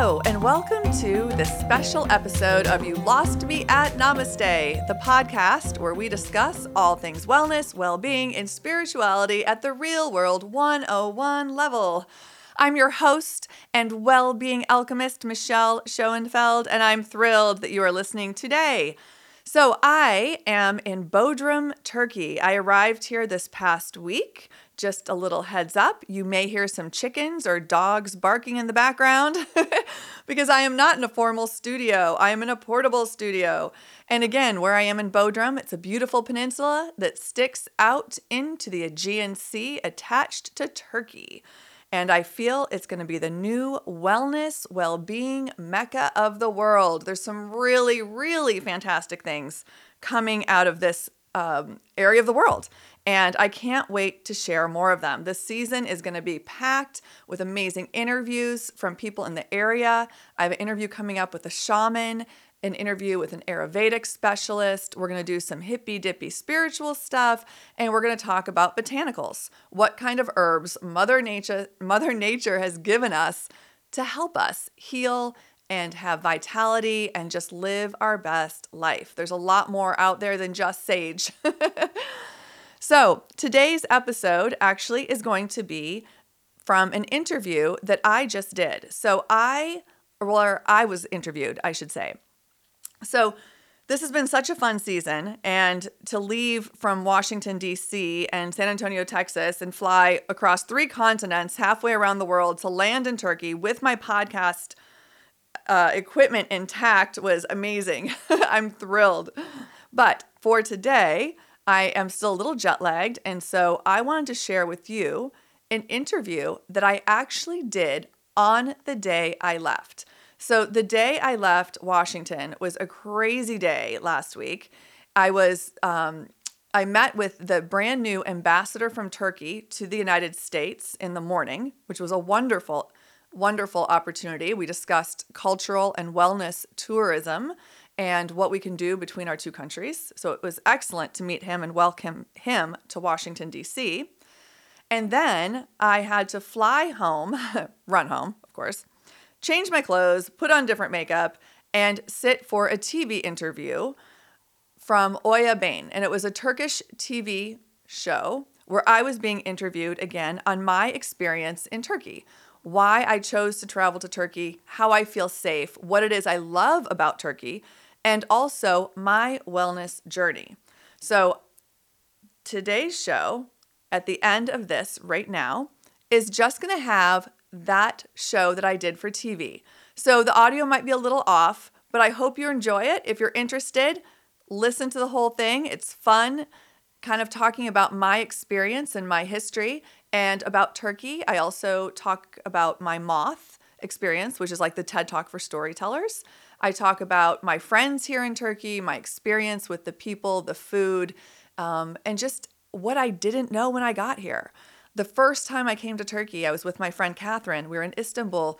Hello, and welcome to this special episode of You Lost Me at Namaste, the podcast where we discuss all things wellness, well being, and spirituality at the real world 101 level. I'm your host and well being alchemist, Michelle Schoenfeld, and I'm thrilled that you are listening today. So, I am in Bodrum, Turkey. I arrived here this past week just a little heads up you may hear some chickens or dogs barking in the background because I am not in a formal studio. I am in a portable studio. And again, where I am in Bodrum, it's a beautiful peninsula that sticks out into the Aegean Sea attached to Turkey. And I feel it's going to be the new wellness, well being mecca of the world. There's some really, really fantastic things coming out of this um, area of the world. And I can't wait to share more of them. This season is going to be packed with amazing interviews from people in the area. I have an interview coming up with a shaman, an interview with an Ayurvedic specialist. We're going to do some hippy dippy spiritual stuff, and we're going to talk about botanicals. What kind of herbs Mother Nature, Mother Nature has given us to help us heal and have vitality and just live our best life. There's a lot more out there than just sage. So, today's episode actually is going to be from an interview that I just did. So, I, or I was interviewed, I should say. So, this has been such a fun season, and to leave from Washington, D.C. and San Antonio, Texas, and fly across three continents, halfway around the world, to land in Turkey with my podcast uh, equipment intact was amazing. I'm thrilled. But for today, I am still a little jet lagged, and so I wanted to share with you an interview that I actually did on the day I left. So, the day I left Washington was a crazy day last week. I was, um, I met with the brand new ambassador from Turkey to the United States in the morning, which was a wonderful, wonderful opportunity. We discussed cultural and wellness tourism and what we can do between our two countries. So it was excellent to meet him and welcome him to Washington, D.C. And then I had to fly home, run home, of course, change my clothes, put on different makeup, and sit for a TV interview from Oya Bain. And it was a Turkish TV show where I was being interviewed again on my experience in Turkey. Why I chose to travel to Turkey, how I feel safe, what it is I love about Turkey, and also my wellness journey. So, today's show, at the end of this right now, is just going to have that show that I did for TV. So, the audio might be a little off, but I hope you enjoy it. If you're interested, listen to the whole thing. It's fun, kind of talking about my experience and my history and about Turkey. I also talk about my moth experience, which is like the TED Talk for storytellers. I talk about my friends here in Turkey, my experience with the people, the food, um, and just what I didn't know when I got here. The first time I came to Turkey, I was with my friend Catherine. We were in Istanbul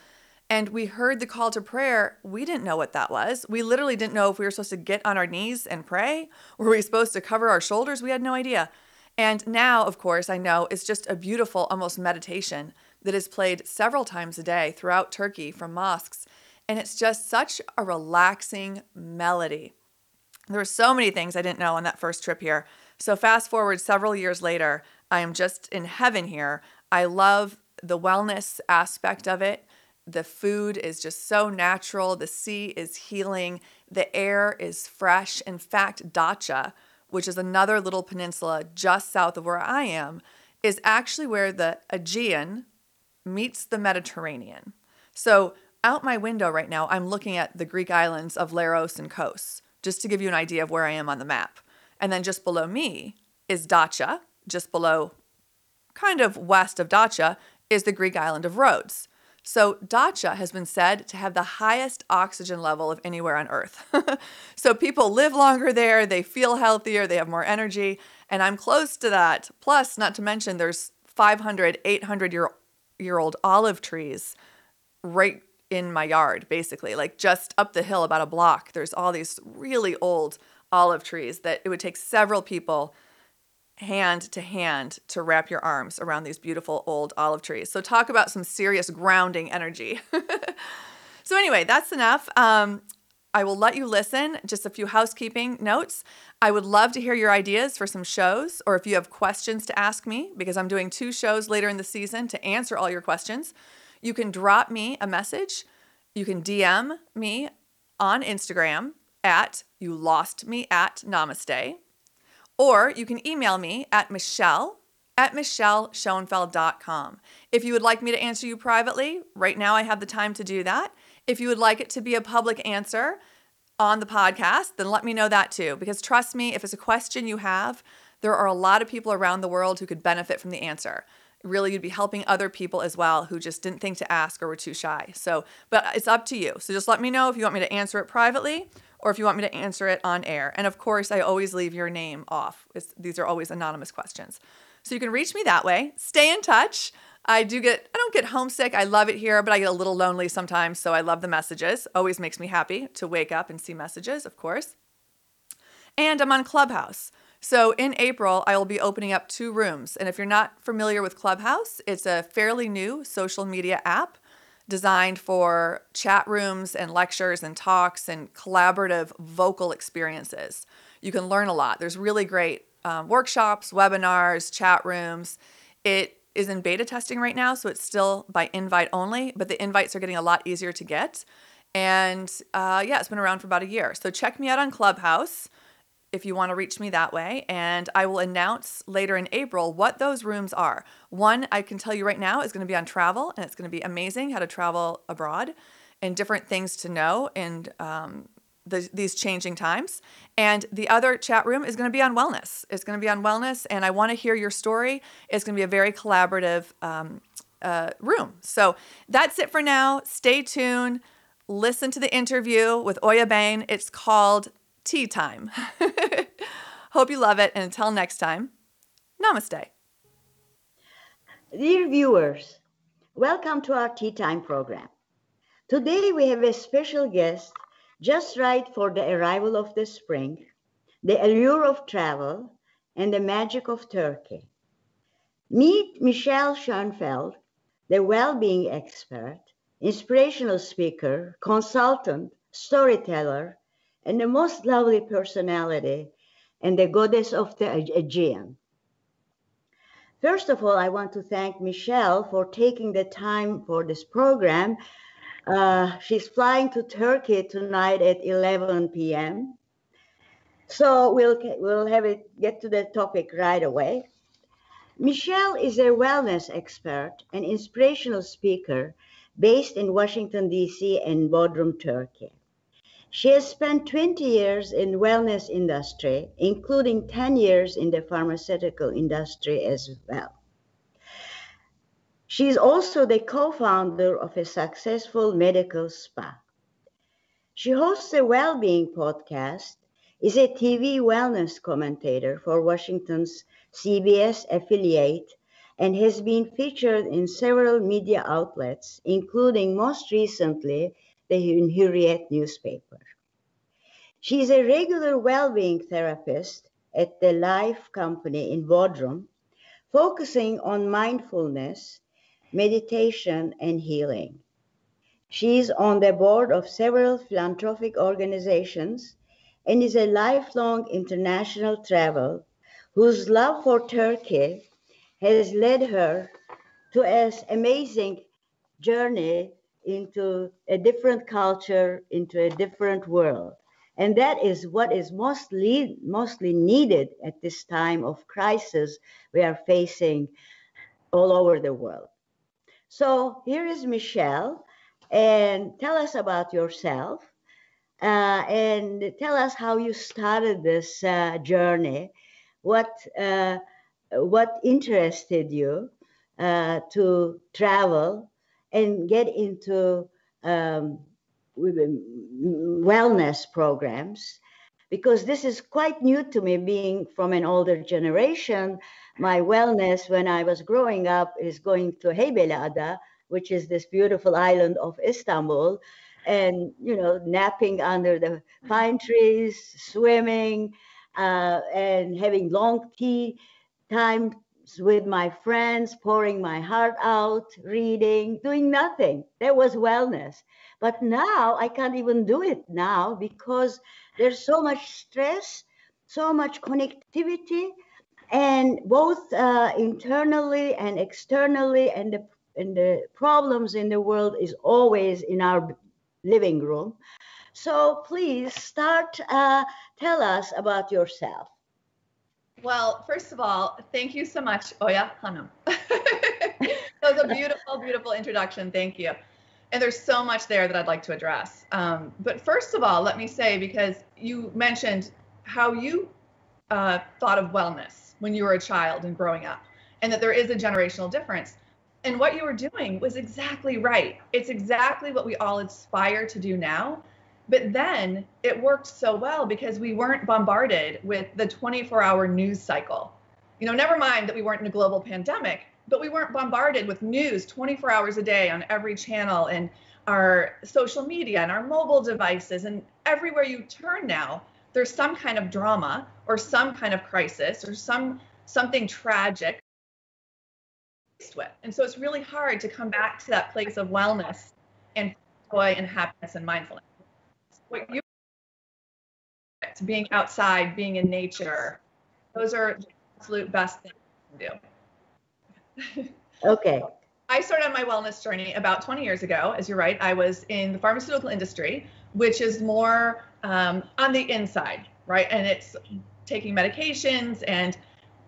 and we heard the call to prayer. We didn't know what that was. We literally didn't know if we were supposed to get on our knees and pray. Were we supposed to cover our shoulders? We had no idea. And now, of course, I know it's just a beautiful, almost meditation that is played several times a day throughout Turkey from mosques. And it's just such a relaxing melody. There were so many things I didn't know on that first trip here. So, fast forward several years later, I am just in heaven here. I love the wellness aspect of it. The food is just so natural. The sea is healing. The air is fresh. In fact, Datça, which is another little peninsula just south of where I am, is actually where the Aegean meets the Mediterranean. So, out my window right now, I'm looking at the Greek islands of Leros and Kos, just to give you an idea of where I am on the map. And then just below me is Datça, just below, kind of west of Datça, is the Greek island of Rhodes. So, Datça has been said to have the highest oxygen level of anywhere on Earth. so, people live longer there, they feel healthier, they have more energy, and I'm close to that. Plus, not to mention, there's 500, 800 year, year old olive trees right in my yard, basically. Like just up the hill about a block, there's all these really old olive trees that it would take several people hand to hand to wrap your arms around these beautiful old olive trees. So, talk about some serious grounding energy. So, anyway, that's enough. Um, I will let you listen. Just a few housekeeping notes. I would love to hear your ideas for some shows or if you have questions to ask me, because I'm doing two shows later in the season to answer all your questions. You can drop me a message. You can DM me on Instagram at you lost me at namaste. Or you can email me at Michelle at michelleschoenfeld.com. If you would like me to answer you privately, right now I have the time to do that. If you would like it to be a public answer on the podcast, then let me know that too. Because trust me, if it's a question you have, there are a lot of people around the world who could benefit from the answer. Really, you'd be helping other people as well who just didn't think to ask or were too shy. So, but it's up to you. So just let me know if you want me to answer it privately or if you want me to answer it on air. And of course, I always leave your name off. It's, these are always anonymous questions. So you can reach me that way. Stay in touch. I do get, I don't get homesick. I love it here, but I get a little lonely sometimes. So I love the messages. Always makes me happy to wake up and see messages, of course. And I'm on Clubhouse. So in April, I will be opening up two rooms. And if you're not familiar with Clubhouse, it's a fairly new social media app designed for chat rooms and lectures and talks and collaborative vocal experiences. You can learn a lot. There's really great um, workshops, webinars, chat rooms. It is in beta testing right now, so it's still by invite only, but the invites are getting a lot easier to get. And uh, yeah, it's been around for about a year. So check me out on Clubhouse if you want to reach me that way. And I will announce later in April what those rooms are. One, I can tell you right now, is going to be on travel, and it's going to be amazing how to travel abroad and different things to know and um, the, these changing times. And the other chat room is going to be on wellness. It's going to be on wellness, and I want to hear your story. It's going to be a very collaborative um, uh, room. So that's it for now. Stay tuned. Listen to the interview with Oya Bain. It's called Tea Time. Hope you love it, and until next time, namaste. Dear viewers, welcome to our Tea Time program. Today we have a special guest just right for the arrival of the spring, the allure of travel, and the magic of Turkey. Meet Michelle Schoenfeld, the well-being expert, inspirational speaker, consultant, storyteller, and the most lovely personality, and the goddess of the Aegean. First of all, I want to thank Michelle for taking the time for this program uh, she's flying to Turkey tonight at 11 p.m. So we'll we'll have it get to the topic right away. Michelle is a wellness expert and inspirational speaker based in Washington D.C. and Bodrum, Turkey. She has spent 20 years in wellness industry, including 10 years in the pharmaceutical industry as well. She is also the co founder of a successful medical spa. She hosts a well being podcast, is a TV wellness commentator for Washington's CBS affiliate, and has been featured in several media outlets, including most recently the Hurriyet newspaper. She is a regular well being therapist at the Life Company in Bodrum, focusing on mindfulness meditation, and healing. She is on the board of several philanthropic organizations and is a lifelong international travel whose love for Turkey has led her to an amazing journey into a different culture, into a different world. And that is what is mostly, mostly needed at this time of crisis we are facing all over the world. So here is Michelle, and tell us about yourself, uh, and tell us how you started this uh, journey. What uh, what interested you uh, to travel and get into um, wellness programs? Because this is quite new to me, being from an older generation my wellness when I was growing up is going to Heybeliada, which is this beautiful island of Istanbul, and you know, napping under the pine trees, swimming, uh, and having long tea time with my friends, pouring my heart out, reading, doing nothing. That was wellness. But now I can't even do it now because there's so much stress, so much connectivity, and both uh, internally and externally, and the and the problems in the world is always in our living room. So please start. Uh, tell us about yourself. Well, first of all, thank you so much, Oya Hanım. that was a beautiful, beautiful introduction. Thank you. And there's so much there that I'd like to address. Um, but first of all, let me say, because you mentioned how you uh, thought of wellness when you were a child and growing up, and that there is a generational difference. And what you were doing was exactly right. It's exactly what we all aspire to do now. But then it worked so well because we weren't bombarded with the 24 hour news cycle. You know, never mind that we weren't in a global pandemic, but we weren't bombarded with news 24 hours a day on every channel and our social media and our mobile devices. And everywhere you turn now, there's some kind of drama or some kind of crisis or some something tragic and so it's really hard to come back to that place of wellness and joy and happiness and mindfulness what you being outside, being in nature, those are the absolute best things to do. okay. I started on my wellness journey about 20 years ago. As you're right, I was in the pharmaceutical industry, which is more um, on the inside, right? And it's taking medications and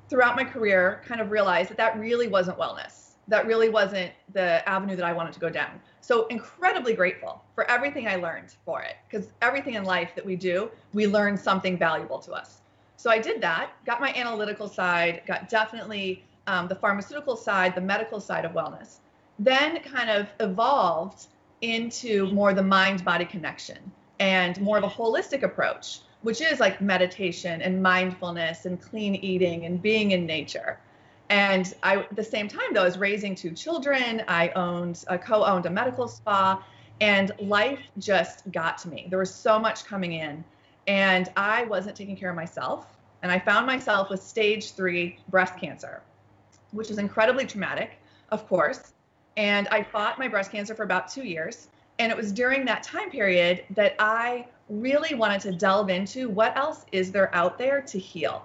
throughout my career kind of realized that that really wasn't wellness that really wasn't the avenue that I wanted to go down. So incredibly grateful for everything I learned for it because everything in life that we do, we learn something valuable to us. So I did that, got my analytical side, got definitely um, the pharmaceutical side, the medical side of wellness. Then kind of evolved into more the mind body connection and more of a holistic approach, which is like meditation and mindfulness and clean eating and being in nature. And I, at the same time, though, I was raising two children. I owned, a co-owned a medical spa, and life just got to me. There was so much coming in, and I wasn't taking care of myself. And I found myself with stage three breast cancer, which is incredibly traumatic, of course. And I fought my breast cancer for about two years. And it was during that time period that I really wanted to delve into what else is there out there to heal.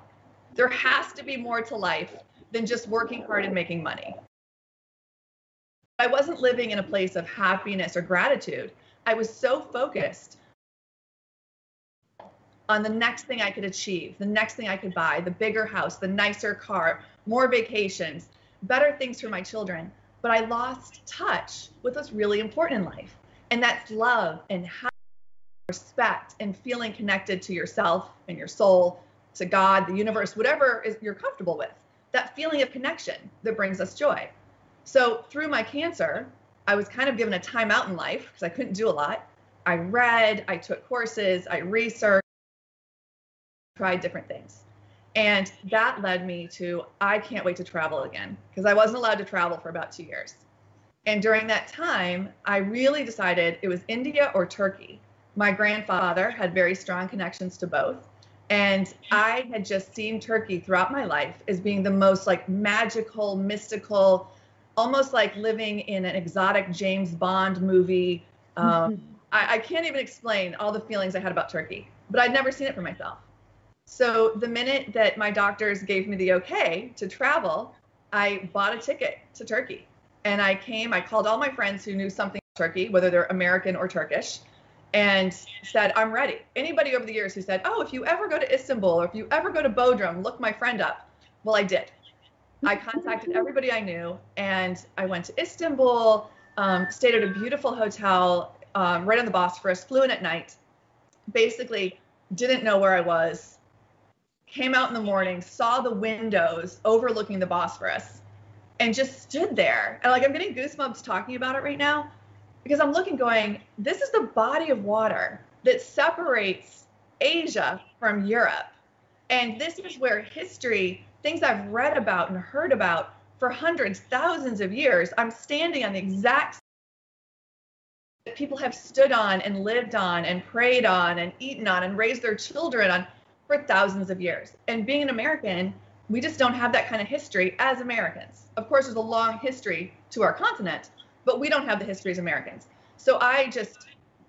There has to be more to life than just working hard and making money. I wasn't living in a place of happiness or gratitude. I was so focused on the next thing I could achieve, the next thing I could buy, the bigger house, the nicer car, more vacations, better things for my children. But I lost touch with what's really important in life. And that's love and respect and feeling connected to yourself and your soul, to God, the universe, whatever is you're comfortable with that feeling of connection that brings us joy. So through my cancer, I was kind of given a timeout in life because I couldn't do a lot. I read, I took courses, I researched, tried different things. And that led me to I can't wait to travel again because I wasn't allowed to travel for about two years. And during that time, I really decided it was India or Turkey. My grandfather had very strong connections to both. And I had just seen Turkey throughout my life as being the most like magical, mystical, almost like living in an exotic James Bond movie. Um, mm-hmm. I, I can't even explain all the feelings I had about Turkey, but I'd never seen it for myself. So the minute that my doctors gave me the okay to travel, I bought a ticket to Turkey. And I came, I called all my friends who knew something about Turkey, whether they're American or Turkish and said, I'm ready. Anybody over the years who said, Oh, if you ever go to Istanbul or if you ever go to Bodrum, look my friend up. Well, I did. I contacted everybody I knew and I went to Istanbul, um, stayed at a beautiful hotel um, right on the Bosphorus, flew in at night, basically didn't know where I was, came out in the morning, saw the windows overlooking the Bosphorus, and just stood there. And like I'm getting goosebumps talking about it right now because I'm looking going, this is the body of water that separates Asia from Europe. And this is where history, things I've read about and heard about for hundreds, thousands of years, I'm standing on the exact that people have stood on and lived on and prayed on and eaten on and raised their children on for thousands of years. And being an American, we just don't have that kind of history as Americans. Of course, there's a long history to our continent, but we don't have the history as Americans. So I just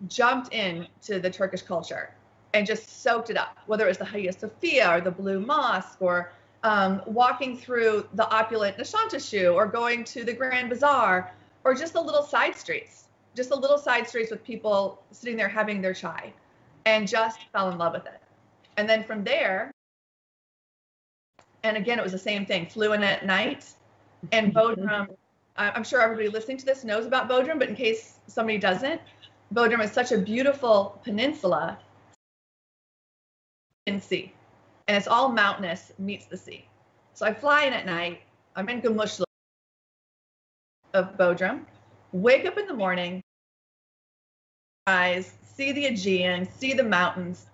jumped into the Turkish culture and just soaked it up, whether it was the Hagia Sophia or the Blue Mosque or um, walking through the opulent Nişantaşı or going to the Grand Bazaar or just the little side streets, just the little side streets with people sitting there having their chai and just fell in love with it. And then from there, and again, it was the same thing, flew in at night and Bodrum. I'm sure everybody listening to this knows about Bodrum, but in case somebody doesn't, Bodrum is such a beautiful peninsula in sea and it's all mountainous meets the sea. So I fly in at night. I'm in Gümüşlük of Bodrum. Wake up in the morning, eyes, see the Aegean, see the mountains.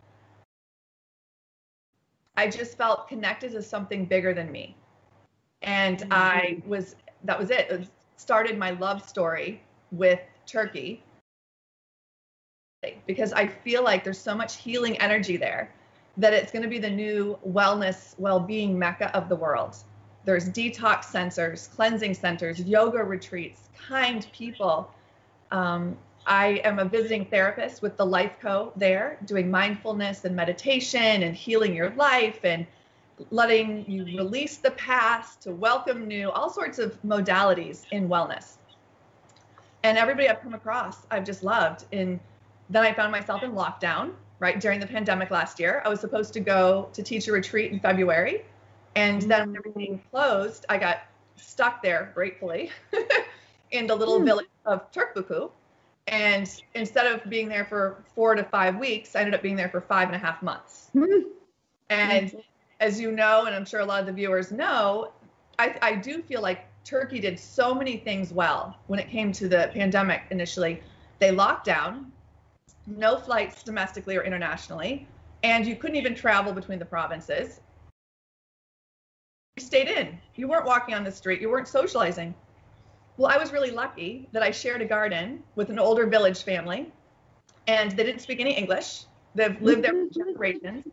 I just felt connected to something bigger than me. And mm-hmm. I was, that was it. it started my love story with Turkey because I feel like there's so much healing energy there that it's going to be the new wellness, well being mecca of the world. There's detox centers, cleansing centers, yoga retreats, kind people. Um, I am a visiting therapist with the Life Co. there, doing mindfulness and meditation and healing your life and letting you release the past to welcome new, all sorts of modalities in wellness. And everybody I've come across, I've just loved. And then I found myself in lockdown right during the pandemic last year. I was supposed to go to teach a retreat in February, and then when everything closed, I got stuck there, gratefully, in the little mm. village of Türkbükü. And instead of being there for four to five weeks, I ended up being there for five and a half months. Mm. And. As you know, and I'm sure a lot of the viewers know, I, I do feel like Turkey did so many things well when it came to the pandemic initially. They locked down, no flights domestically or internationally, and you couldn't even travel between the provinces. You stayed in. You weren't walking on the street. You weren't socializing. Well, I was really lucky that I shared a garden with an older village family, and they didn't speak any English. They've lived there for generations.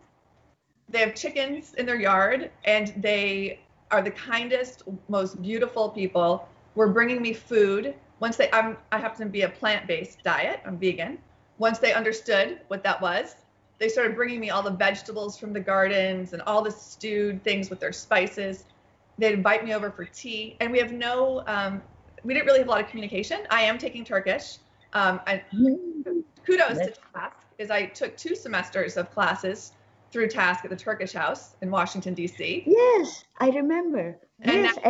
They have chickens in their yard, and they are the kindest, most beautiful people. Were bringing me food once they. I'm. I happen to be a plant-based diet. I'm vegan once they understood what that was, they started bringing me all the vegetables from the gardens and all the stewed things with their spices. They'd invite me over for tea, and we have no, um, we didn't really have a lot of communication. I am taking Turkish. Um, I, kudos to TASC, is I took two semesters of classes through TASC at the Turkish House in Washington D.C. Yes, I remember. And yes, now,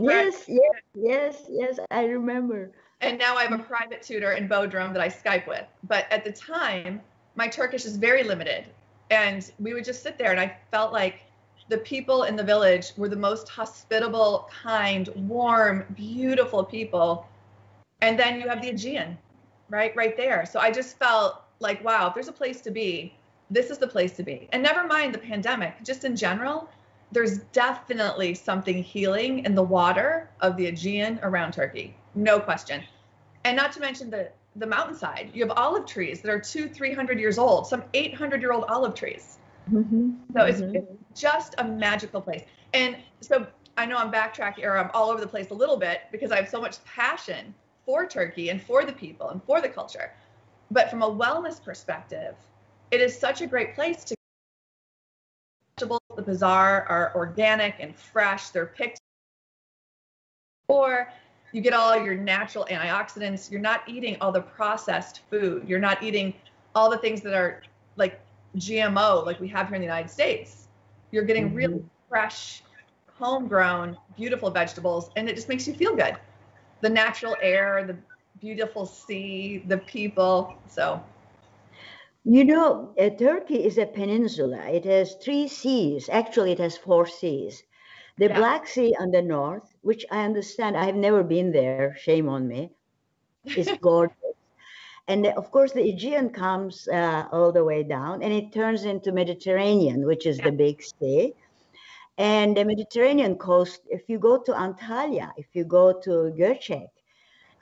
yes, yes, yes, yes, I remember and now I have a private tutor in Bodrum that I Skype with. But at the time, my Turkish is very limited. And we would just sit there, and I felt like the people in the village were the most hospitable, kind, warm, beautiful people. And then you have the Aegean, right? Right there. So I just felt like, wow, if there's a place to be, this is the place to be. And never mind the pandemic, just in general, there's definitely something healing in the water of the Aegean around Turkey no question. And not to mention the the mountainside. You have olive trees that are two, three hundred years old, some eight hundred year old olive trees. Mm-hmm. So it's, mm-hmm. it's just a magical place. And so I know I'm backtracking or I'm all over the place a little bit because I have so much passion for Turkey and for the people and for the culture. But from a wellness perspective, it is such a great place to vegetables, the bazaar are organic and fresh. They're picked or you get all your natural antioxidants. You're not eating all the processed food. You're not eating all the things that are like GMO, like we have here in the United States. You're getting mm-hmm. really fresh, homegrown, beautiful vegetables, and it just makes you feel good. The natural air, the beautiful sea, the people. So, you know, uh, Turkey is a peninsula. It has three seas. Actually, it has four seas. The yeah. Black Sea on the north, which I understand, I have never been there, shame on me, is gorgeous. and of course, the Aegean comes uh, all the way down and it turns into Mediterranean, which is yeah. the big sea. And the Mediterranean coast, if you go to Antalya, if you go to Göcek,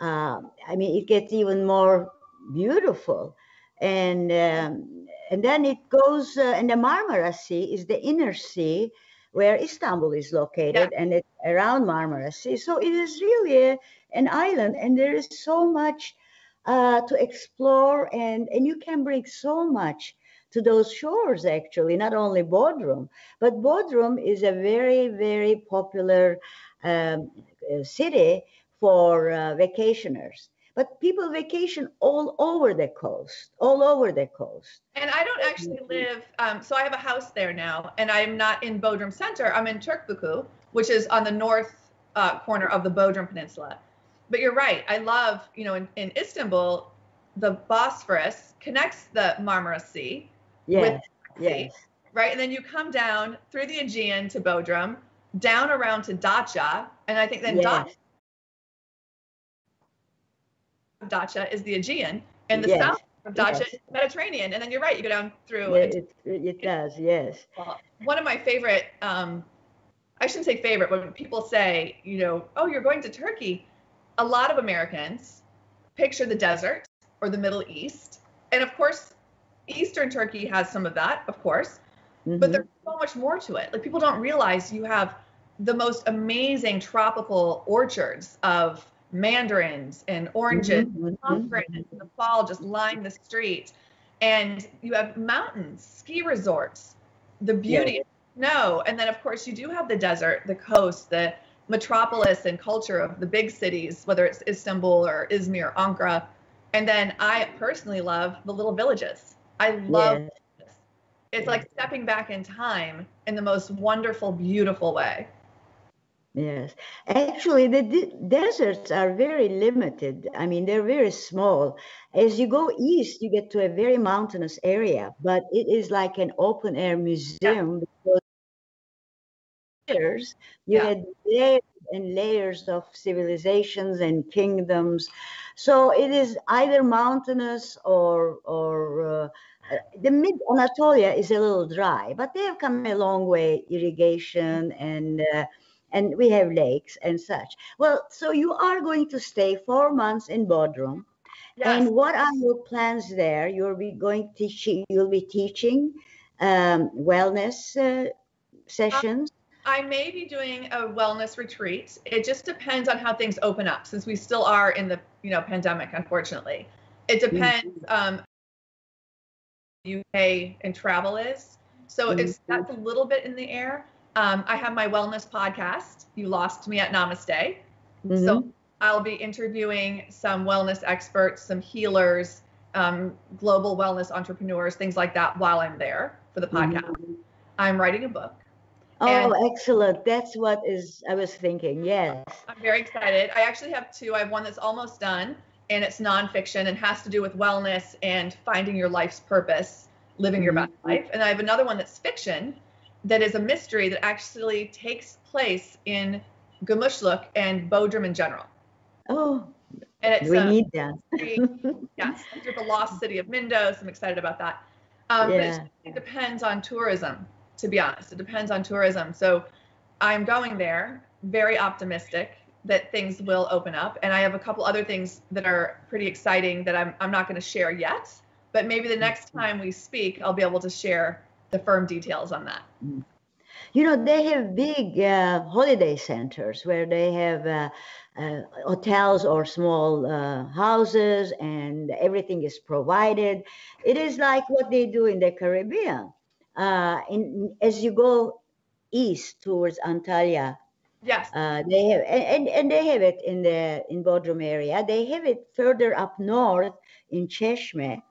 uh, I mean, it gets even more beautiful. And um, and then it goes, uh, and the Marmara Sea is the inner sea where Istanbul is located, yeah. and it's around Marmara Sea. So it is really a, an island, and there is so much uh, to explore, and and you can bring so much to those shores actually not only bodrum but bodrum is a very very popular um, uh, city for uh, vacationers but people vacation all over the coast all over the coast. And i don't actually live um, so i have a house there now and i'm not in bodrum center. I'm in turkbuku which is on the north uh, corner of the bodrum peninsula. But you're right i love you know in, in istanbul the bosphorus connects the marmara sea yes, yes. right? And then you come down through the aegean to bodrum down around to dacha and i think then yes. dacha is the aegean and the yes. south of dacha yes. is mediterranean and then you're right you go down through yeah, it, it does yes one of my favorite um, i shouldn't say favorite but when people say you know oh you're going to turkey a lot of americans picture the desert or the middle east and of course Eastern Turkey has some of that, of course, mm-hmm. but there's so much more to it. Like people don't realize you have the most amazing tropical orchards of mandarins and oranges mm-hmm. and pomegranates in the fall just line the streets. And you have mountains, ski resorts, the beauty yeah. of snow. And then, of course, you do have the desert, the coast, the metropolis and culture of the big cities, whether it's Istanbul or Izmir, Ankara. And then I personally love the little villages I love yeah. It's like stepping back in time in the most wonderful, beautiful way. Yes, actually, the de- deserts are very limited. I mean, they're very small. As you go east, you get to a very mountainous area, but it is like an open air museum yeah. because years you yeah. had layers and layers of civilizations and kingdoms. So it is either mountainous or or uh, the mid Anatolia is a little dry, but they have come a long way, irrigation and uh, and we have lakes and such. Well, so you are going to stay four months in Bodrum. Yes. And what are your plans there? You'll be going teaching. You'll be teaching um, wellness uh, sessions. I may be doing a wellness retreat. It just depends on how things open up, since we still are in the you know pandemic. Unfortunately, it mm-hmm. depends. Um, UK and travel is. So mm-hmm. it's that's a little bit in the air. Um, I have my wellness podcast. You lost me at Namaste. Mm-hmm. So I'll be interviewing some wellness experts, some healers, um, global wellness entrepreneurs, things like that while I'm there for the podcast. Mm-hmm. I'm writing a book. Oh, excellent. That's what is I was thinking. Yes. I'm very excited. I actually have two. I have one that's almost done and it's nonfiction and has to do with wellness and finding your life's purpose, living your best mm-hmm. life. And I have another one that's fiction that is a mystery that actually takes place in Gümüşlük and Bodrum in general. Oh, and it's we need that. yes, the lost city of Myndos. I'm excited about that. Um, yeah. But it depends on tourism, to be honest. It depends on tourism. So I'm going there, very optimistic that things will open up. And I have a couple other things that are pretty exciting that I'm, I'm not going to share yet. But maybe the next mm-hmm. time we speak, I'll be able to share the firm details on that. Mm. You know, they have big uh, holiday centers where they have uh, uh, hotels or small uh, houses and everything is provided. It is like what they do in the Caribbean. Uh, in, as you go east towards Antalya, Yes. Uh, they have and, and they have it in the in Bodrum area. They have it further up north in Çeşme.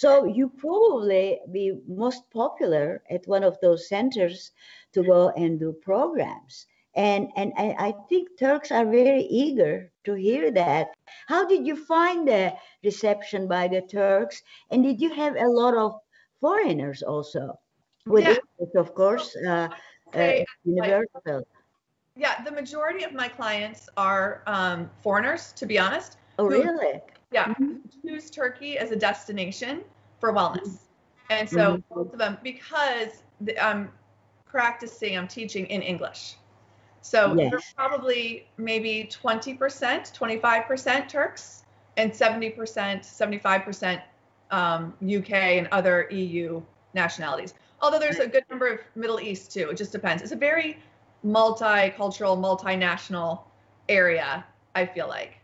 So you probably be most popular at one of those centers to go and do programs. And and I, I think Turks are very eager to hear that. How did you find the reception by the Turks? And did you have a lot of foreigners also? With yeah. it, of course, uh, uh, universal. Yeah, the majority of my clients are um, foreigners, to be honest. Oh, really? Yeah, mm-hmm. choose Turkey as a destination for wellness. And so mm-hmm. most of them, because I'm practicing, I'm teaching in English. So yes. there's probably maybe 20%, 25% Turks and 70%, 75% um, UK and other EU nationalities. Although there's a good number of Middle East too. It just depends. It's a very multicultural, multinational area. I feel like.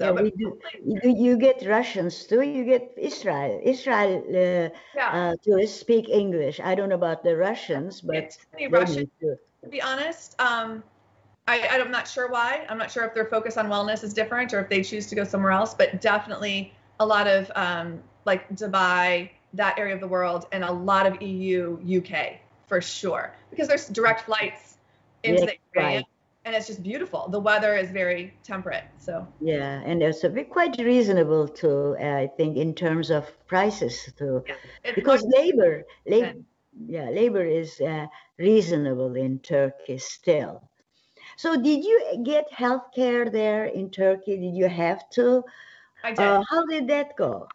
So Yeah, we do. You, you get Russians too. You get Israel. Israel uh, yeah, uh, tourists speak English. I don't know about the Russians, but Russian to. be honest. Um, I, I'm not sure why. I'm not sure if their focus on wellness is different or if they choose to go somewhere else, but definitely a lot of um, like Dubai, that area of the world, and a lot of EU, UK for sure, because there's direct flights into Direct the area, flight. And it's just beautiful. The weather is very temperate, so Yeah, and it's a bit quite reasonable too. Uh, I think in terms of prices too, it's because labor, labor, yeah, labor is uh, reasonable in Turkey still. So, did you get health care there in Turkey? Did you have to? I did. Uh, how did that go?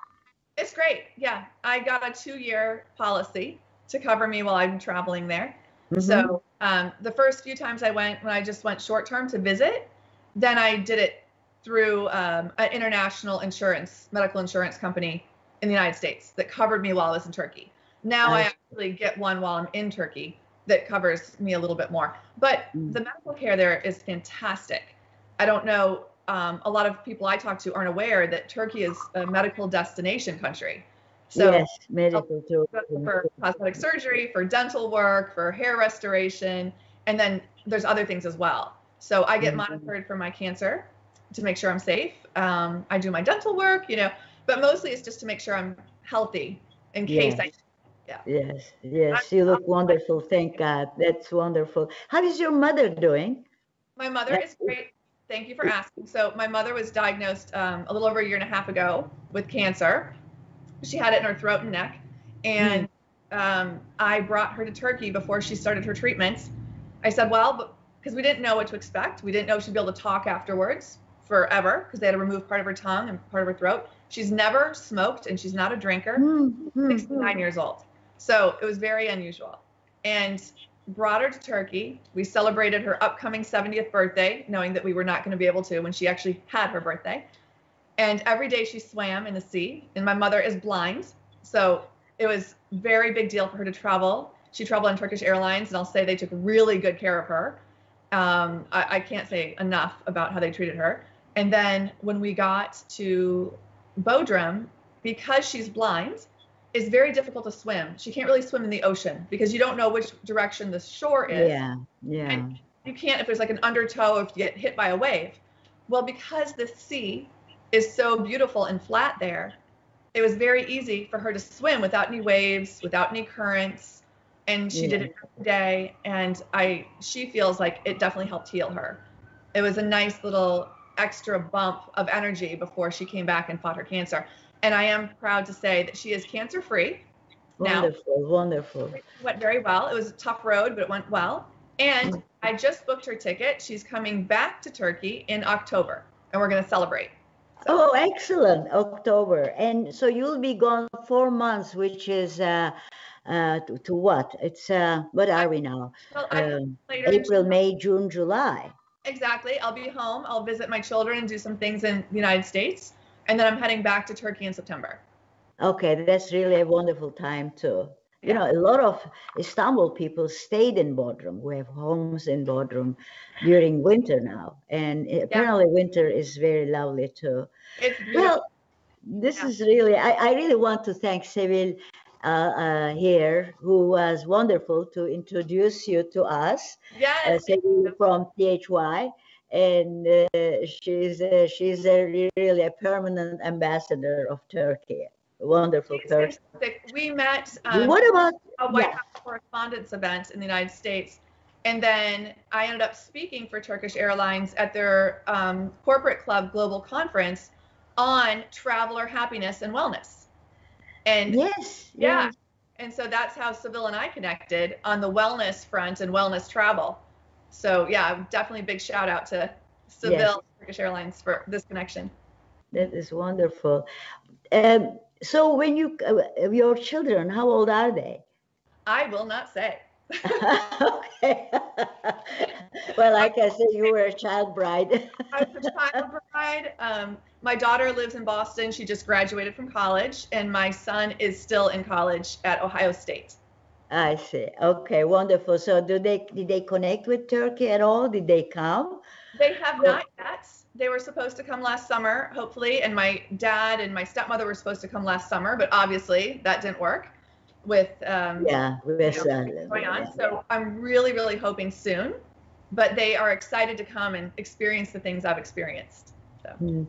It's great. Yeah, I got a two-year policy to cover me while I'm traveling there. Mhm. So um, the first few times I went, when I just went short term to visit, then I did it through um, an international insurance, medical insurance company in the United States that covered me while I was in Turkey. Now I I actually get one while I'm in Turkey that covers me a little bit more. But Mm. the medical care there is fantastic. I don't know. Um, a lot of people I talk to aren't aware that Turkey is a medical destination country. So yes, medical for cosmetic surgery, for dental work, for hair restoration, and then there's other things as well. So I get Mhm. monitored for my cancer to make sure I'm safe. Um, I do my dental work, you know, but mostly it's just to make sure I'm healthy in case I. Yeah. Yes, yes, you look wonderful. Thank God. That's wonderful. How is your mother doing? My mother is great. Thank you for asking. So my mother was diagnosed um, a little over a year and a half ago with cancer. She had it in her throat and neck, and um, I brought her to Turkey before she started her treatments. I said, well, because we didn't know what to expect. We didn't know she'd be able to talk afterwards forever because they had to remove part of her tongue and part of her throat. She's never smoked and she's not a drinker. Hmm, hmm, 69 years old. So it was very unusual. And brought her to Turkey. We celebrated her upcoming 70th birthday, knowing that we were not going to be able to when she actually had her birthday. And every day she swam in the sea. And my mother is blind. So it was very big deal for her to travel. She traveled on Turkish Airlines, and I'll say they took really good care of her. Um, I, I can't say enough about how they treated her. And then when we got to Bodrum, because she's blind, it's very difficult to swim. She can't really swim in the ocean because you don't know which direction the shore is. Yeah, yeah. And you can't if there's like an undertow if you get hit by a wave. Well, because the sea is so beautiful and flat there, it was very easy for her to swim without any waves, without any currents. And she did it every day. And I she feels like it definitely helped heal her. It was a nice little extra bump of energy before she came back and fought her cancer. And I am proud to say that she is cancer free now Wonderful, wonderful. went very well. It was a tough road, but it went well. And mm. I just booked her ticket. She's coming back to Turkey in October, and we're going to celebrate. Oh, excellent. October. And so you'll be gone four months, which is uh, uh, to, to what? It's uh, what are we now? Well, Um, April, May, June, July. Exactly. I'll be home. I'll visit my children and do some things in the United States, and then I'm heading back to Turkey in September. Okay, that's really a wonderful time too. You know, a lot of Istanbul people stayed in Bodrum. We have homes in Bodrum during winter now, and apparently winter is very lovely too. Well, this Yeah. is really, I, I really want to thank Sevil uh, uh, here, who was wonderful to introduce you to us. Uh, yes. Sevil from THY. And uh, she's uh, she's a, really a permanent ambassador of Turkey. Wonderful person. We met um, what about a White yeah. House correspondence event in the United States. And then I ended up speaking for Turkish Airlines at their um, corporate club global conference on traveler happiness and wellness. And yes, yeah, yes. and so that's how Sevil and I connected on the wellness front and wellness travel. So yeah, definitely big shout out to Sevil Turkish Airlines for this connection. that is wonderful. Um, so when you uh, your children, how old are they? I will not say. okay. well, like I said, you were a child bride. I was a child bride. Um, my daughter lives in Boston. She just graduated from college, and my son is still in college at Ohio State. I see. Okay, wonderful. So, do they did they connect with Turkey at all? Did they come? They have not yet. They were supposed to come last summer, hopefully, and my dad and my stepmother were supposed to come last summer, but obviously that didn't work with um, yeah with you know, going on. So I'm really, really hoping soon. But they are excited to come and experience the things I've experienced. So. Mm.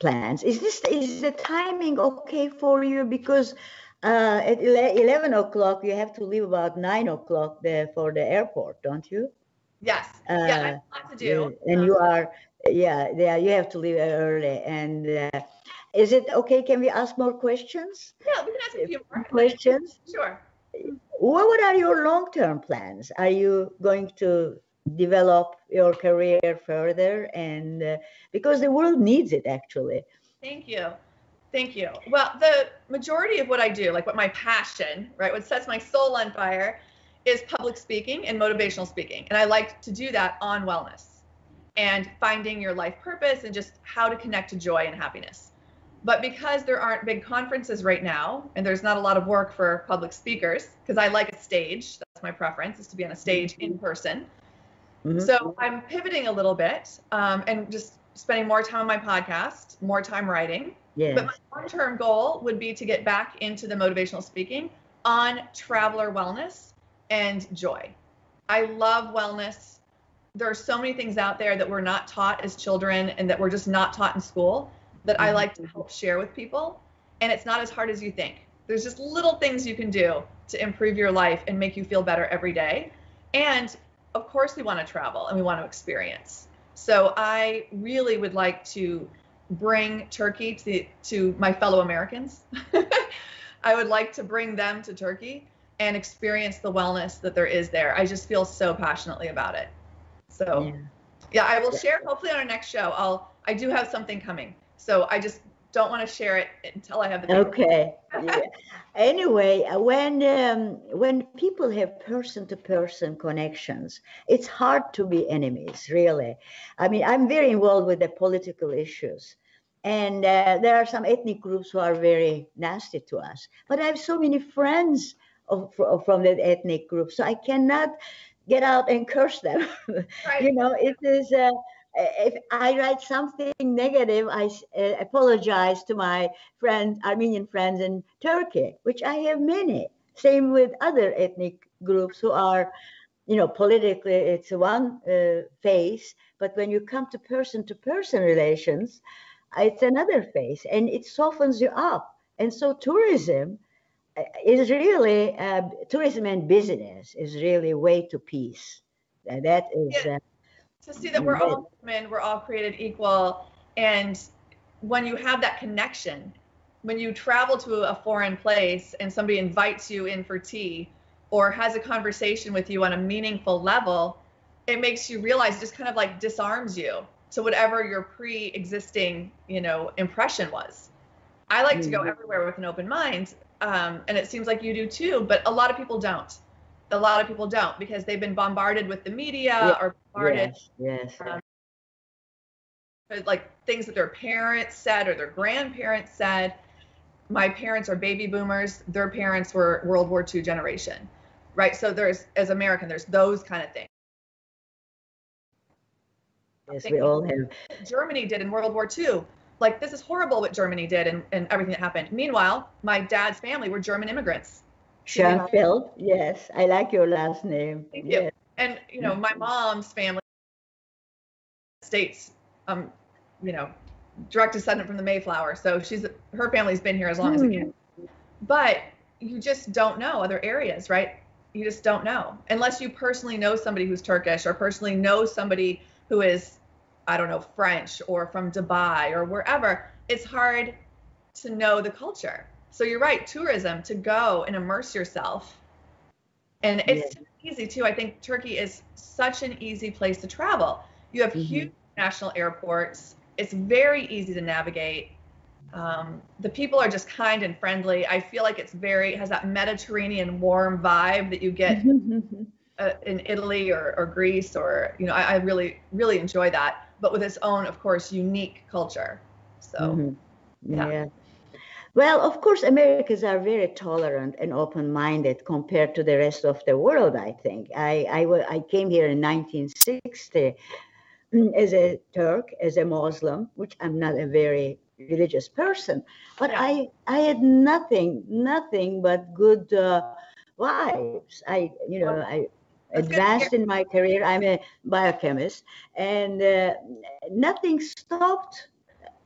Plans. Is this is the timing okay for you? Because uh, at 11 o'clock you have to leave about 9 o'clock there for the airport, don't you? Yes. Uh, yeah, I have a lot to do. And um, you are, yeah, yeah, you have to leave early. And uh, is it okay? Can we ask more questions? Yeah, we can ask a few more questions. Sure. What, what are your long-term plans? Are you going to develop your career further? And uh, because the world needs it, actually. Thank you. Thank you. Well, the majority of what I do, like what my passion, right, what sets my soul on fire, is public speaking and motivational speaking. And I like to do that on wellness and finding your life purpose and just how to connect to joy and happiness. But because there aren't big conferences right now, and there's not a lot of work for public speakers, because I like a stage, that's my preference, is to be on a stage in person. Mm-hmm. So I'm pivoting a little bit um, and just spending more time on my podcast, more time writing. Yes. But my long-term goal would be to get back into the motivational speaking on traveler wellness and joy. I love wellness. There are so many things out there that we're not taught as children and that we're just not taught in school that I mm-hmm. like to help share with people. And it's not as hard as you think. There's just little things you can do to improve your life and make you feel better every day. And of course, we want to travel and we want to experience. So I really would like to bring Turkey to, to my fellow Americans. I would like to bring them to Turkey and experience the wellness that there is there. I just feel so passionately about it. So yeah, yeah I will share hopefully on our next show. I'll I do have something coming. So I just don't want to share it until I have the. Okay. yeah. Anyway, uh, when um, when people have person-to-person connections, it's hard to be enemies. Really, I mean, I'm very involved with the political issues, and uh, there are some ethnic groups who are very nasty to us. But I have so many friends of, from that ethnic group, so I cannot get out and curse them. Right. you know, it is. Uh, if I write something negative, I uh, apologize to my friends, Armenian friends in Turkey, which I have many. Same with other ethnic groups who are, you know, politically it's one uh, face, but when you come to person to person relations, it's another face and it softens you up. And so tourism is really, uh, tourism and business is really way to peace. that is. Yeah to see that we're all human, we're all created equal. And when you have that connection, when you travel to a foreign place and somebody invites you in for tea or has a conversation with you on a meaningful level, it makes you realize just kind of like disarms you to whatever your pre-existing, you know, impression was. I like to go mm-hmm. everywhere with an open mind, um, and it seems like you do too. But a lot of people don't. A lot of people don't because they've been bombarded with the media yeah. or bombarded yes, yes. Um, like things that their parents said or their grandparents said. My parents are baby boomers. Their parents were world war ii generation right? So there's as american there's those kind of things. Yes we all have. Germany did in world war ii like this is horrible what germany did and, and everything that happened meanwhile my dad's family were german immigrants Schoenfeld. Yes, I like your last name. Thank yes. you. And you know, my mom's family states, um, you know, direct descendant from the Mayflower. So she's her family's been here as long as it can. Hmm. But you just don't know other areas, right? You just don't know unless you personally know somebody who's Turkish or personally know somebody who is, I don't know, French or from Dubai or wherever. It's hard to know the culture. So you're right, tourism to go and immerse yourself. And it's yeah. easy too. I think Turkey is such an easy place to travel. You have mm-hmm. huge national airports. It's very easy to navigate. Um, the people are just kind and friendly. I feel like it's very has that Mediterranean warm vibe that you get uh, in Italy or, or Greece or you know I, I, really really enjoy that, but with its own of course unique culture. So mm-hmm. yeah. yeah. Well, of course, Americans are very tolerant and open-minded compared to the rest of the world. I think I I, I came here in 1960 mm, as a Turk, as a Muslim, which I'm not a very religious person, but yeah. I I had nothing nothing but good uh, vibes. I you know I advanced in my career. I'm a biochemist, and uh, nothing stopped.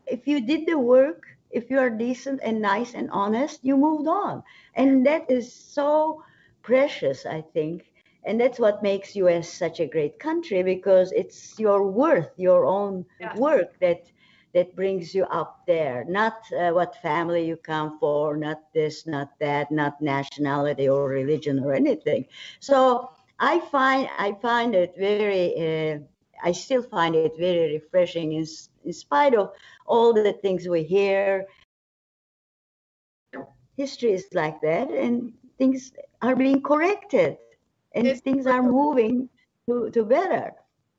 If you did the work, if you are decent and nice and honest, you moved on, and that is so precious. I think, and that's what makes U.S. such a great country because it's your worth, your own yeah. work that that brings you up there, not uh, what family you come for, not this, not that, not nationality or religion or anything. So I find I find it very. Uh, I still find it very refreshing in, in spite of all the things we hear. History is like that, and things are being corrected, and it's things are moving to, to better.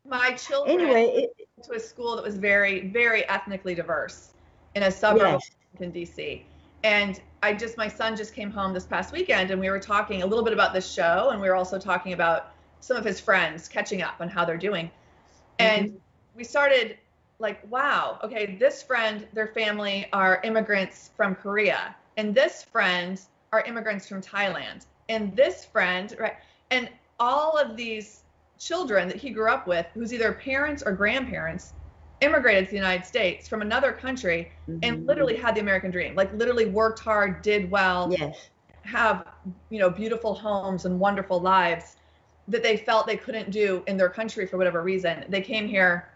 My children anyway it, to a school that was very, very ethnically diverse in a suburb yes. of Washington D.C. And I just, my son just came home this past weekend and we were talking a little bit about this show and we were also talking about some of his friends catching up on how they're doing. And mm-hmm. we started like, wow, okay, this friend, their family are immigrants from Korea. And this friend are immigrants from Thailand. And this friend, right? And all of these children that he grew up with, whose either parents or grandparents immigrated to the United States from another country mm-hmm. and literally had the American dream, like literally worked hard, did well, yes. have you know beautiful homes and wonderful lives that they felt they couldn't do in their country for whatever reason. They came here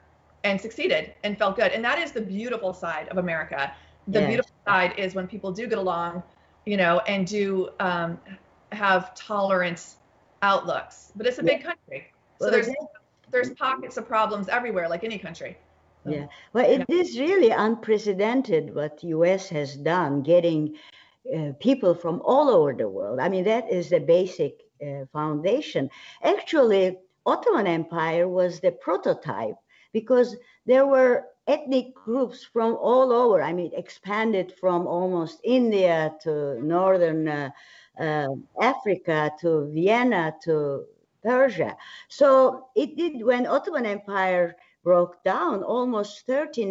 and succeeded and felt good. And that is the beautiful side of America. The yes. beautiful side is when people do get along, you know, and do um, have tolerance outlooks. But it's a big country. So there's there's pockets of problems everywhere, like any country. Yeah, well, it yeah. is really unprecedented what the U.S. has done, getting uh, people from all over the world. I mean, that is the basic uh, foundation. Actually, Ottoman Empire was the prototype because there were ethnic groups from all over. I mean, expanded from almost India to northern uh, uh Africa to Vienna to Persia. So it did when Ottoman Empire broke down, almost 30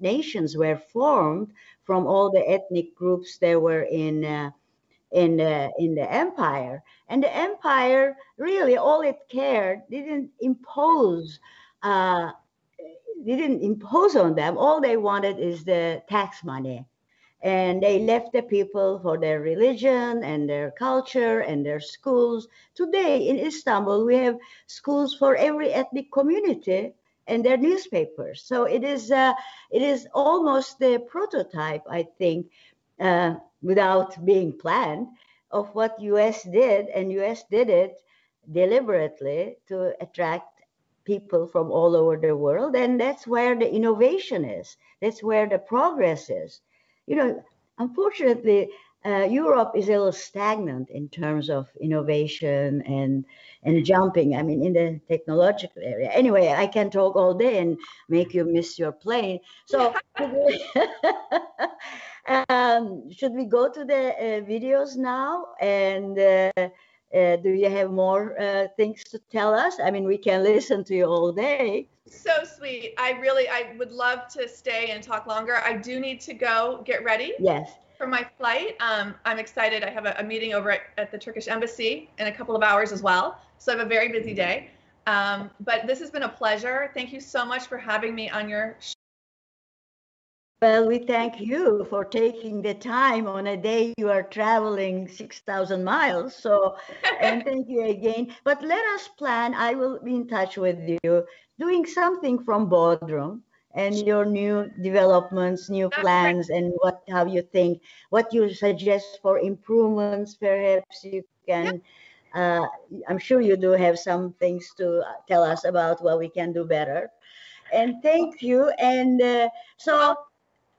nations were formed from all the ethnic groups that were in uh, in the in the empire. And the empire really all it cared didn't impose uh, didn't impose on them. All they wanted is the tax money and they left the people for their religion and their culture and their schools. Today in Istanbul, we have schools for every ethnic community and their newspapers. So it is uh, it is almost the prototype, I think, uh, without being planned, of what U.S. did, and U.S. did it deliberately to attract people from all over the world, and that's where the innovation is. That's where the progress is you know, unfortunately, uh, Europe is a little stagnant in terms of innovation and and jumping. I mean, in the technological area. Anyway, I can talk all day and make you miss your plane. So, um, should we go to the uh, videos now? And uh, uh, do you have more uh, things to tell us? I mean, we can listen to you all day. So sweet. I really, I would love to stay and talk longer. I do need to go get ready. Yes. For my flight. Um, I'm excited. I have a, a meeting over at, at, the Turkish embassy in a couple of hours as well. So I have a very busy day. Um, but this has been a pleasure. Thank you so much for having me on your show. Well, we thank you for taking the time on a day you are traveling 6,000 miles. So, and thank you again. But let us plan. I will be in touch with you doing something from Bodrum and your new developments, new plans, and what how you think, what you suggest for improvements. Perhaps you can. Uh, I'm sure you do have some things to tell us about what we can do better. And thank you. And uh, so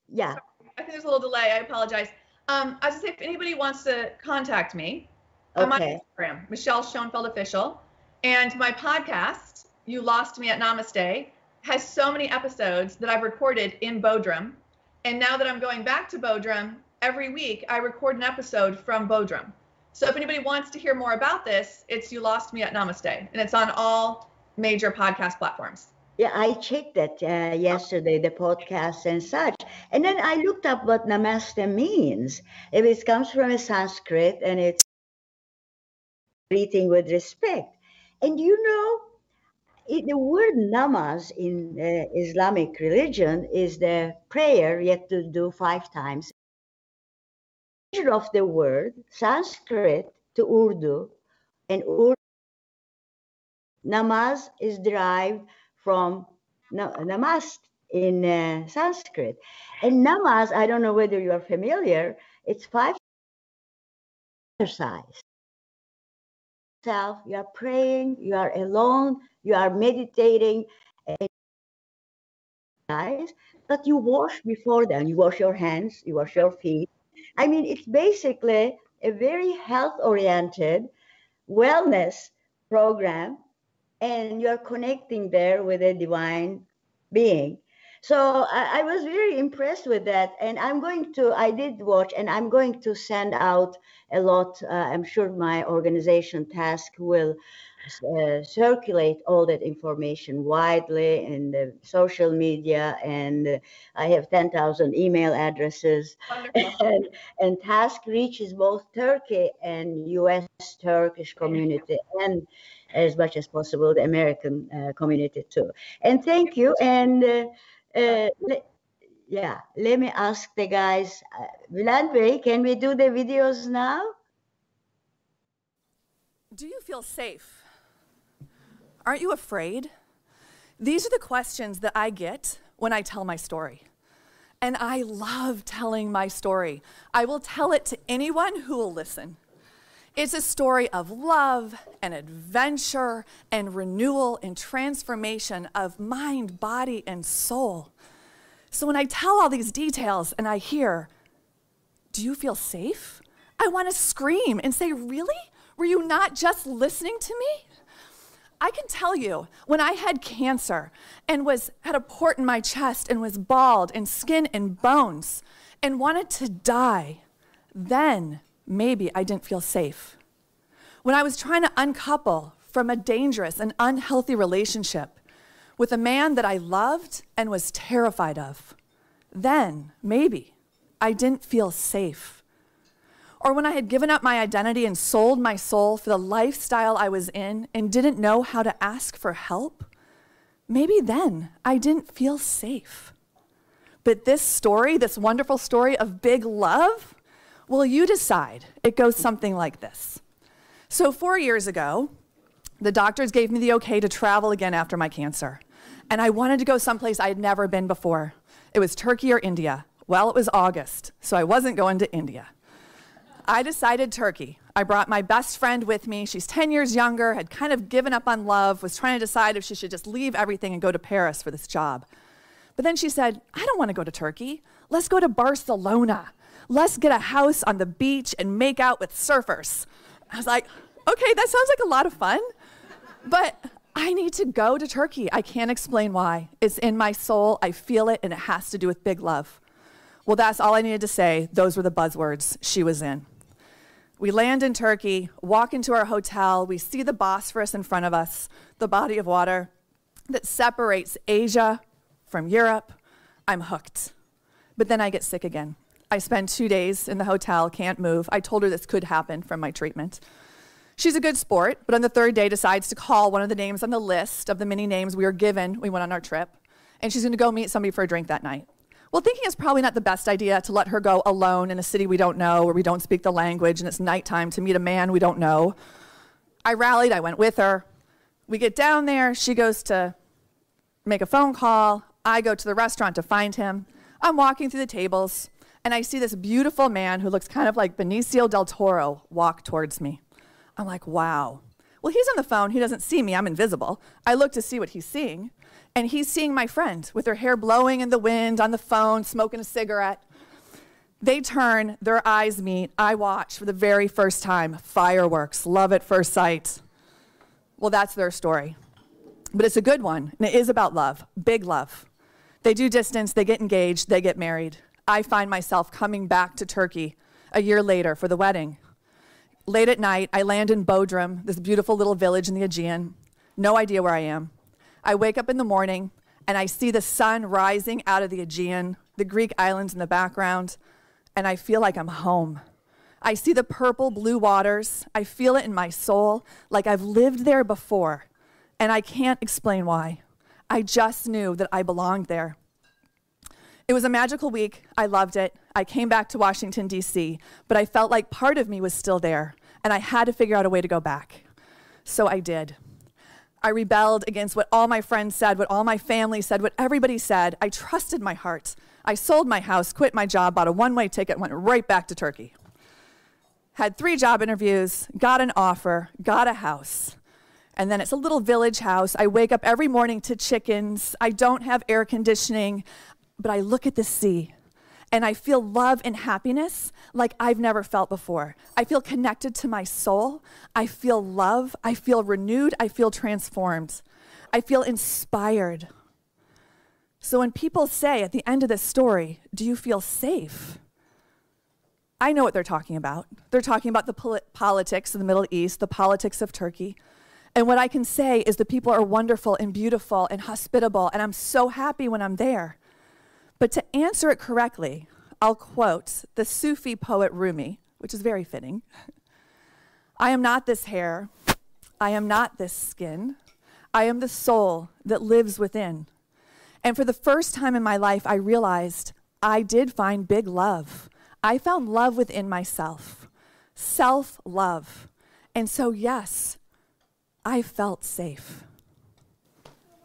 yeah. Sorry. I think there's a little delay. I apologize. Um, I was say, if anybody wants to contact me, okay. I'm on Instagram, Michelle Schoenfeld Official, And my podcast, You Lost Me at Namaste, has so many episodes that I've recorded in Bodrum. And now that I'm going back to Bodrum, every week I record an episode from Bodrum. So if anybody wants to hear more about this, it's You Lost Me at Namaste, and it's on all major podcast platforms. Yeah, I checked that uh, yesterday, the podcast and such. And then I looked up what namaste means. It comes from a Sanskrit and it's greeting with respect. And you know, it, the word namaz in uh, Islamic religion is the prayer you have to do five times. Of the word Sanskrit to Urdu, and Urdu namaz is derived from namast in uh, Sanskrit. And namaz, I don't know whether you are familiar, it's five exercise. Self, you are praying, you are alone, you are meditating, but you wash before then. You wash your hands, you wash your feet. I mean, it's basically a very health oriented wellness program and you're connecting there with a divine being. So I, I, was very impressed with that. And I'm going to, I did watch, and I'm going to send out a lot. Uh, I'm sure my organization TASC will uh, circulate all that information widely in the social media. And uh, I have 10,000 email addresses. And, and TASC reaches both Turkey and US Turkish community and as much as possible the American uh, community too. And thank you. And uh, uh, le- yeah, let me ask the guys, uh, can we do the videos now? Do you feel safe? Aren't you afraid? These are the questions that I get when I tell my story. And I love telling my story. I will tell it to anyone who will listen. It's a story of love and adventure and renewal and transformation of mind, body, and soul. So when I tell all these details and I hear, Do you feel safe? I want to scream and say, Really? Were you not just listening to me? I can tell you, when I had cancer and was had a port in my chest and was bald and skin and bones and wanted to die, then maybe I didn't feel safe. When I was trying to uncouple from a dangerous and unhealthy relationship with a man that I loved and was terrified of, then maybe I didn't feel safe. Or when I had given up my identity and sold my soul for the lifestyle I was in and didn't know how to ask for help, maybe then I didn't feel safe. But this story, this wonderful story of big love, well, you decide. It goes something like this. So, four years ago, the doctors gave me the okay to travel again after my cancer. And I wanted to go someplace I had never been before. It was Turkey or India. Well, it was August, so I wasn't going to India. I decided Turkey. I brought my best friend with me. She's 10 years younger, had kind of given up on love, was trying to decide if she should just leave everything and go to Paris for this job. But then she said, I don't want to go to Turkey. Let's go to Barcelona let's get a house on the beach and make out with surfers. I was like, okay, that sounds like a lot of fun, but I need to go to Turkey. I can't explain why. It's in my soul. I feel it, and it has to do with big love. Well, that's all I needed to say. Those were the buzzwords she was in. We land in Turkey, walk into our hotel, we see the Bosphorus in front of us, the body of water that separates Asia from Europe. I'm hooked. But then I get sick again. I spend two days in the hotel, can't move. I told her this could happen from my treatment. She's a good sport, but on the third day decides to call one of the names on the list of the many names we were given. We went on our trip, and she's to go meet somebody for a drink that night. Well, thinking it's probably not the best idea to let her go alone in a city we don't know, where we don't speak the language, and it's nighttime to meet a man we don't know. I rallied, I went with her. We get down there, she goes to make a phone call. I go to the restaurant to find him. I'm walking through the tables and I see this beautiful man who looks kind of like Benicio del Toro walk towards me. I'm like, wow. Well, he's on the phone. He doesn't see me. I'm invisible. I look to see what he's seeing, and he's seeing my friend with her hair blowing in the wind on the phone, smoking a cigarette. They turn, their eyes meet. I watch for the very first time fireworks, love at first sight. Well, that's their story. But it's a good one, and it is about love, big love. They do distance, they get engaged, they get married. I find myself coming back to Turkey a year later for the wedding. Late at night, I land in Bodrum, this beautiful little village in the Aegean. No idea where I am. I wake up in the morning and I see the sun rising out of the Aegean, the Greek islands in the background, and I feel like I'm home. I see the purple blue waters. I feel it in my soul like I've lived there before, and I can't explain why. I just knew that I belonged there. It was a magical week. I loved it. I came back to Washington, D.C., but I felt like part of me was still there, and I had to figure out a way to go back. So I did. I rebelled against what all my friends said, what all my family said, what everybody said. I trusted my heart. I sold my house, quit my job, bought a one way ticket, went right back to Turkey. Had three job interviews, got an offer, got a house. And then it's a little village house. I wake up every morning to chickens. I don't have air conditioning, but I look at the sea and I feel love and happiness like I've never felt before. I feel connected to my soul. I feel love. I feel renewed. I feel transformed. I feel inspired. So when people say at the end of this story, Do you feel safe? I know what they're talking about. They're talking about the pol- politics of the Middle East, the politics of Turkey. And what I can say is the people are wonderful and beautiful and hospitable, and I'm so happy when I'm there. But to answer it correctly, I'll quote the Sufi poet Rumi, which is very fitting. I am not this hair. I am not this skin. I am the soul that lives within. And for the first time in my life, I realized I did find big love. I found love within myself, self love. And so, yes, I felt safe.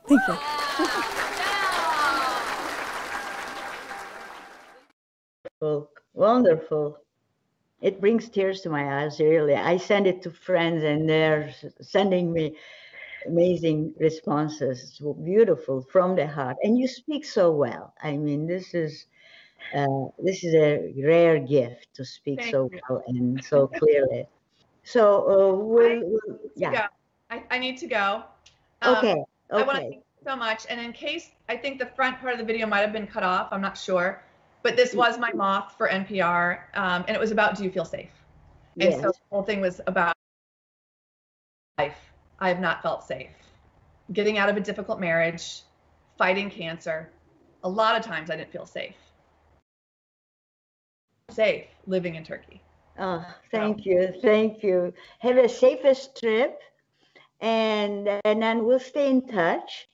Thank you. Wonderful. Wonderful. It brings tears to my eyes, really. I send it to friends, and they're sending me amazing responses. Beautiful from the heart, and you speak so well. I mean, this is uh, this is a rare gift to speak Thank so you. well and so clearly. So uh, we'll, we'll- yeah. I, I need to go. Um, Okay. I want to Okay. thank you so much. And in case I think the front part of the video might have been cut off, I'm not sure. But this was my moth for NPR, um, and it was about Do you feel safe? And so the whole thing was about life. I have not felt safe. Getting out of a difficult marriage, fighting cancer. A lot of times I didn't feel safe. Safe living in Turkey. Oh, thank you, thank you. Have a safest trip, and and then we'll stay in touch,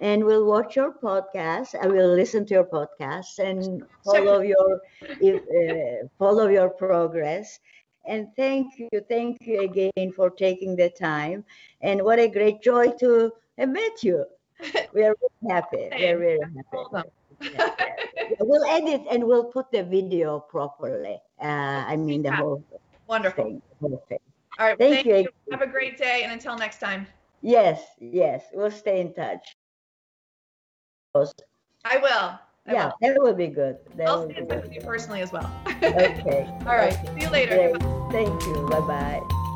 and we'll watch your podcast. I will listen to your podcast and follow your uh, follow your progress. And thank you, thank you again for taking the time. And what a great joy to have met you. We are very happy. We are very happy. Yeah. We'll edit and we'll put the video properly. Uh, I mean the whole Wonderful. thing. whole thing. All right. Thank Thank, you. you. Have a great day. And until next time, Yes, yes, we'll stay in touch. I will. I yeah, will. that would be good. That I'll will stay be in touch good. with you personally as well. Okay. All right. okay. See you later. Great. Thank you. Bye bye.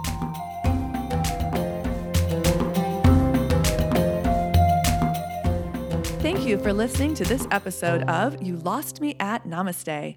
Thank you for listening to this episode of You Lost Me at Namaste.